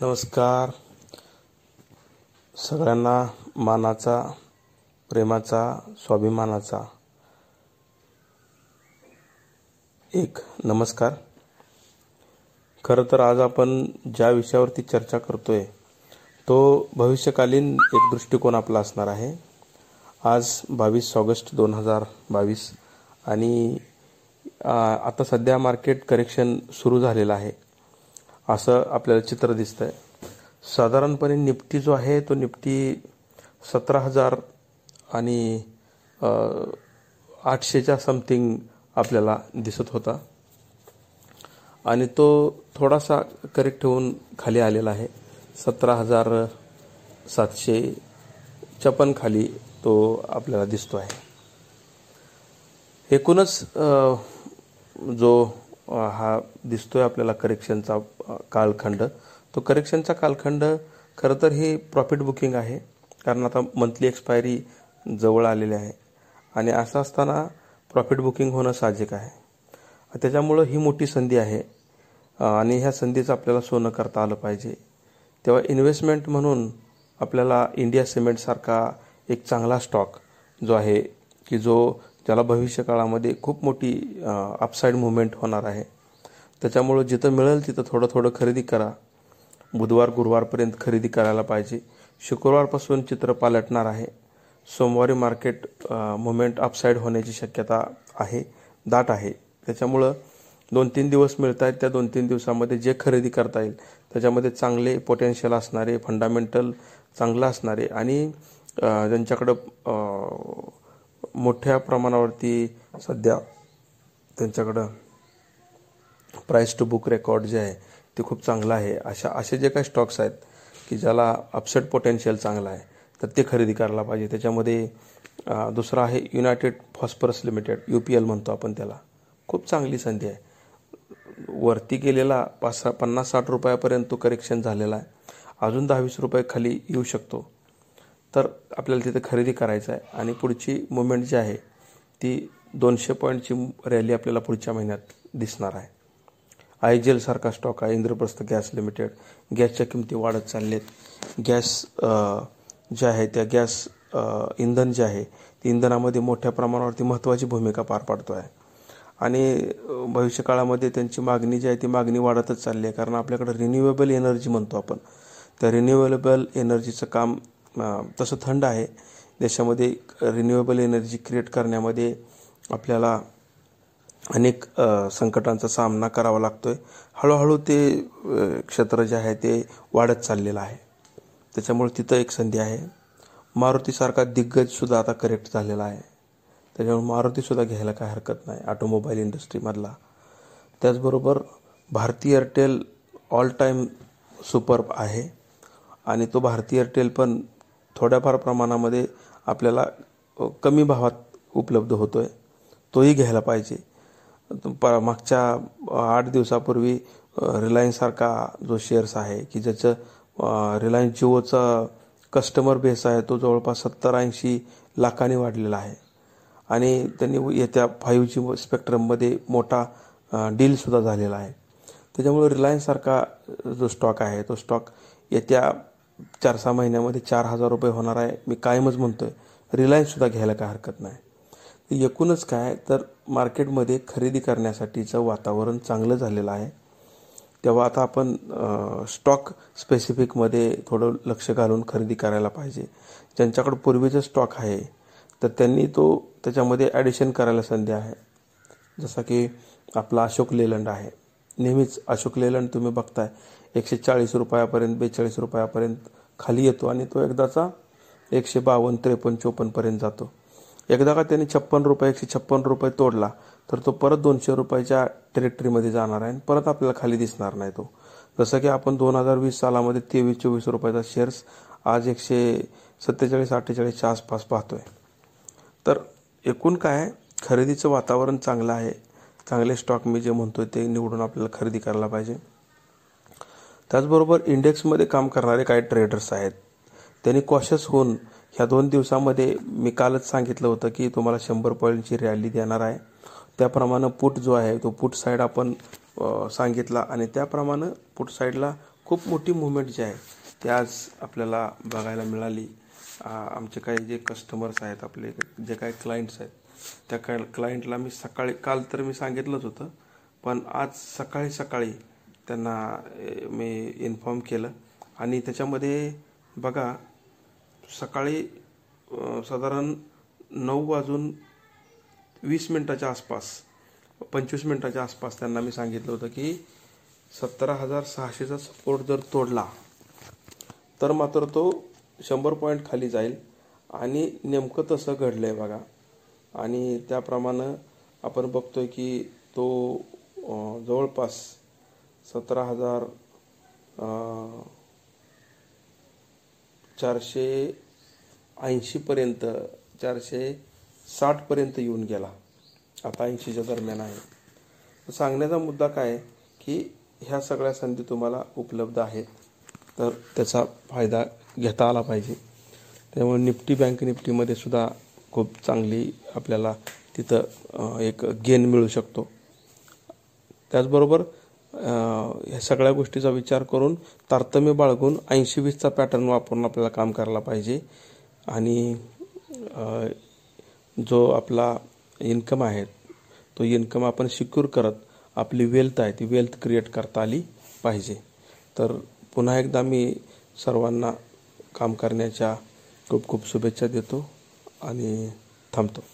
नमस्कार. सगळ्यांना मानाचा प्रेमाचा स्वाभिमानाचा एक नमस्कार. खरं तर आज आपण ज्या विषयावरती चर्चा करतोय तो भविष्यकालीन एक दृष्टिकोन आपला असणार आहे. आज बावीस ऑगस्ट दोन हजार बावीस आणि आता सध्या मार्केट करेक्शन सुरू झालेलं आहे. असं आपल्याला चित्र दिसतंय. साधारणपणे निफ्टी जो आहे तो निफ्टी सतरा हजार आणि आठशेच्या समथिंग आपल्याला दिसत होता. आणि तो थोडासा करेक्ट होऊन खाली आलेला आहे. सतरा हजार सातशेच्या पण खाली तो आपल्याला दिसतो आहे एकूणच जो हा दिसतोय आपल्याला करेक्शनचा कालखंड. तो करेक्शनचा कालखंड खरं तर हे प्रॉफिट बुकिंग आहे. कारण आता मंथली एक्सपायरी जवळ आलेली आहे. आणि असं असताना प्रॉफिट बुकिंग होणं साहजिक आहे. त्याच्यामुळं ही मोठी संधी आहे. आणि ह्या संधीचं आपल्याला सोनं करता आलं पाहिजे. तेव्हा इन्व्हेस्टमेंट म्हणून आपल्याला इंडिया सिमेंटसारखा एक चांगला स्टॉक जो आहे की जो ज्याला भविष्य काळामध्ये खूप मोठी अपसाईड मुवमेंट होणार आहे. त्याच्यामुळं जिथं मिळेल तिथं थोडं थोडं खरेदी करा. बुधवार गुरुवारपर्यंत खरेदी करायला पाहिजे. शुक्रवारपासून चित्र पालटणार आहे. सोमवारी मार्केट मुवमेंट अपसाईड होण्याची शक्यता आहे दाट आहे. त्याच्यामुळं दोन तीन दिवस मिळत आहेत त्या दोन तीन दिवसामध्ये जे खरेदी करता येईल त्याच्यामध्ये चांगले पोटेन्शियल असणारे फंडामेंटल चांगलं असणारे आणि ज्यांच्याकडं मोठ्या प्रमाणावरती सध्या त्यांच्याकडं प्राईस टू बुक रेकॉर्ड जे आहे ते खूप चांगलं आहे. अशा असे जे काही स्टॉक्स आहेत की ज्याला अपसेट पोटेन्शियल चांगलं आहे तर ते खरेदी करायला पाहिजे. त्याच्यामध्ये दुसरं आहे United Phosphorus Limited U P L म्हणतो आपण त्याला. खूप चांगली संधी आहे. वरती गेलेला पाच सहा पन्नास साठ रुपयापर्यंत तो करेक्शन झालेला आहे. अजून दहा वीस रुपये खाली येऊ शकतो. तर आपल्याला तिथे खरेदी करायचं आहे. आणि पुढची मुवमेंट जी आहे ती दोनशे पॉईंटची रॅली आपल्याला पुढच्या महिन्यात दिसणार आहे. आय जी एलसारखा स्टॉक आहे इंद्रप्रस्थ गॅस लिमिटेड गॅसच्या किमती वाढत चाललेत. गॅस ज्या जे आहे त्या गॅस इंधन जे आहे ते इंधनामध्ये मोठ्या प्रमाणावरती महत्त्वाची भूमिका पार पाडतो आहे आणि भविष्यकाळामध्ये त्यांची मागणी जी आहे ती मागणी वाढतच चालली आहे. कारण आपल्याकडे रिन्युएबल एनर्जी म्हणतो आपण. त्या रिन्युएबल एनर्जीचं काम तसं थंड आहे. देशामध्ये रिन्युएबल एनर्जी क्रिएट करण्यामध्ये आपल्याला अनेक संकटांचा सामना करावा लागतो आहे हळूहळू ते क्षेत्र जे आहे ते वाढत चाललेलं आहे. त्याच्यामुळे तिथं एक संधी आहे. मारुतीसारखा दिग्गजसुद्धा आता करेक्ट झालेला आहे. त्याच्यामुळे मारुतीसुद्धा घ्यायला काय हरकत नाही ऑटोमोबाईल इंडस्ट्रीमधला त्याचबरोबर Bharti Airtel all time super आहे. आणि तो भारती एअरटेल पण थोड्याफार प्रमाणामध्ये आपल्याला कमी भावात उपलब्ध होतो आहे तोही घ्यायला पाहिजे. प मागच्या आठ दिवसापूर्वी रिलायन्ससारखा जो शेअर्स आहे की ज्याचं रिलायन्स जिओचा कस्टमर बेस आहे तो जवळपास सत्तर ऐंशी लाखांनी वाढलेला आहे. आणि त्यांनी येत्या फाईव्ह जी स्पेक्ट्रममध्ये मोठा डीलसुद्धा झालेला आहे. त्याच्यामुळे रिलायन्ससारखा जो स्टॉक आहे तो स्टॉक येत्या चार सहा महिन्यामध्ये चार हजार रुपये होणार आहे. मी कायमच म्हणतोय रिलायन्ससुद्धा घ्यायला काय हरकत नाही. एकूणच काय तर मार्केटमध्ये खरेदी करण्यासाठीचं वातावरण चांगलं झालेलं आहे. तेव्हा आता आपण स्टॉक स्पेसिफिकमध्ये थोडं लक्ष घालून खरेदी करायला पाहिजे. ज्यांच्याकडं पूर्वीचं स्टॉक आहे तर त्यांनी तो त्याच्यामध्ये ॲडिशन करायला संधी आहे. जसा की आपला अशोक लेलंड आहे. नेहमीच अशोक लेलंड तुम्ही बघताय. एकशे चाळीस रुपयापर्यंत बेचाळीस रुपयापर्यंत खाली येतो आणि तो एकदाचा एकशे बावन्न त्रेपन्न चोपन्नपर्यंत जातो. एकदा का त्याने छप्पन रुपये एकशे छप्पन रुपये तोडला तर तो परत दोनशे रुपयाच्या टेरिटरीमध्ये जाणार आहे आणि परत आपल्याला खाली दिसणार नाही तो. जसं की आपण दोन हजार वीस सालामध्ये तेवीस चोवीस रुपयाचा शेअर्स आज एकशे सत्तेचाळीस अठ्ठेचाळीसच्या आसपास पाहतोय. तर एकूण काय खरेदीचं वातावरण चांगलं आहे. चांगले स्टॉक मी जे म्हणतोय ते निवडून आपल्याला खरेदी करायला पाहिजे. त्याचबरोबर इंडेक्समध्ये काम करणारे काही ट्रेडर्स आहेत. त्यांनी कॉशस होऊन ह्या दोन दिवसामध्ये मी कालच सांगितलं होतं की तुम्हाला शंभर पॉईंटची रॅली देणार आहे. त्याप्रमाणे पुट जो आहे तो पुट साईड आपण सांगितला आणि त्याप्रमाणे पुट साईडला खूप मोठी मुवमेंट जी आहे ती आज आपल्याला बघायला मिळाली. आमचे काही जे कस्टमर्स आहेत आपले जे काही क्लायंट्स आहेत त्या क्लायंटला मी सकाळी काल तर मी सांगितलंच होतं पण आज सकाळी सकाळी त्यांना मी इन्फॉर्म केलं. आणि त्याच्यामध्ये बघा सकाळी साधारण नऊ वाजून वीस मिनटाच्या आसपास पंचवीस मिनटाच्या आसपास त्यांना मी सांगितलं होतं की सतरा हजार सहाशेचा सपोर्ट जर तोडला तर मात्र तो शंभर पॉईंट खाली जाईल. आणि नेमकं तसं घडलं आहे बघा. आणि त्याप्रमाणे आपण बघतोय की तो जवळपास सतरा हजार चारशे ऐंशीपर्यंत चारशे साठपर्यंत येऊन गेला. आता ऐंशीच्या दरम्यान आहे. सांगण्याचा मुद्दा काय की ह्या सगळ्या संधी तुम्हाला उपलब्ध आहेत. तर त्याचा फायदा घेता आला पाहिजे. त्यामुळे निफ्टी बँक निफ्टीमध्ये सुद्धा खूप चांगली आपल्याला तिथं एक गेन मिळू शकतो. त्याचबरोबर ह्या सगळ्या गोष्टीचा विचार करून तारतम्य बाळगून ऐंशी वीसचा पॅटर्न वापरून आपल्याला काम करायला पाहिजे. आणि जो आपला इन्कम आहे तो इन्कम आपण सिक्युर करत आपली वेल्थ आहे ती वेल्थ क्रिएट करता आली पाहिजे. तर पुन्हा एकदा मी सर्वांना काम करण्याच्या खूप खूप शुभेच्छा देतो आणि थांबतो.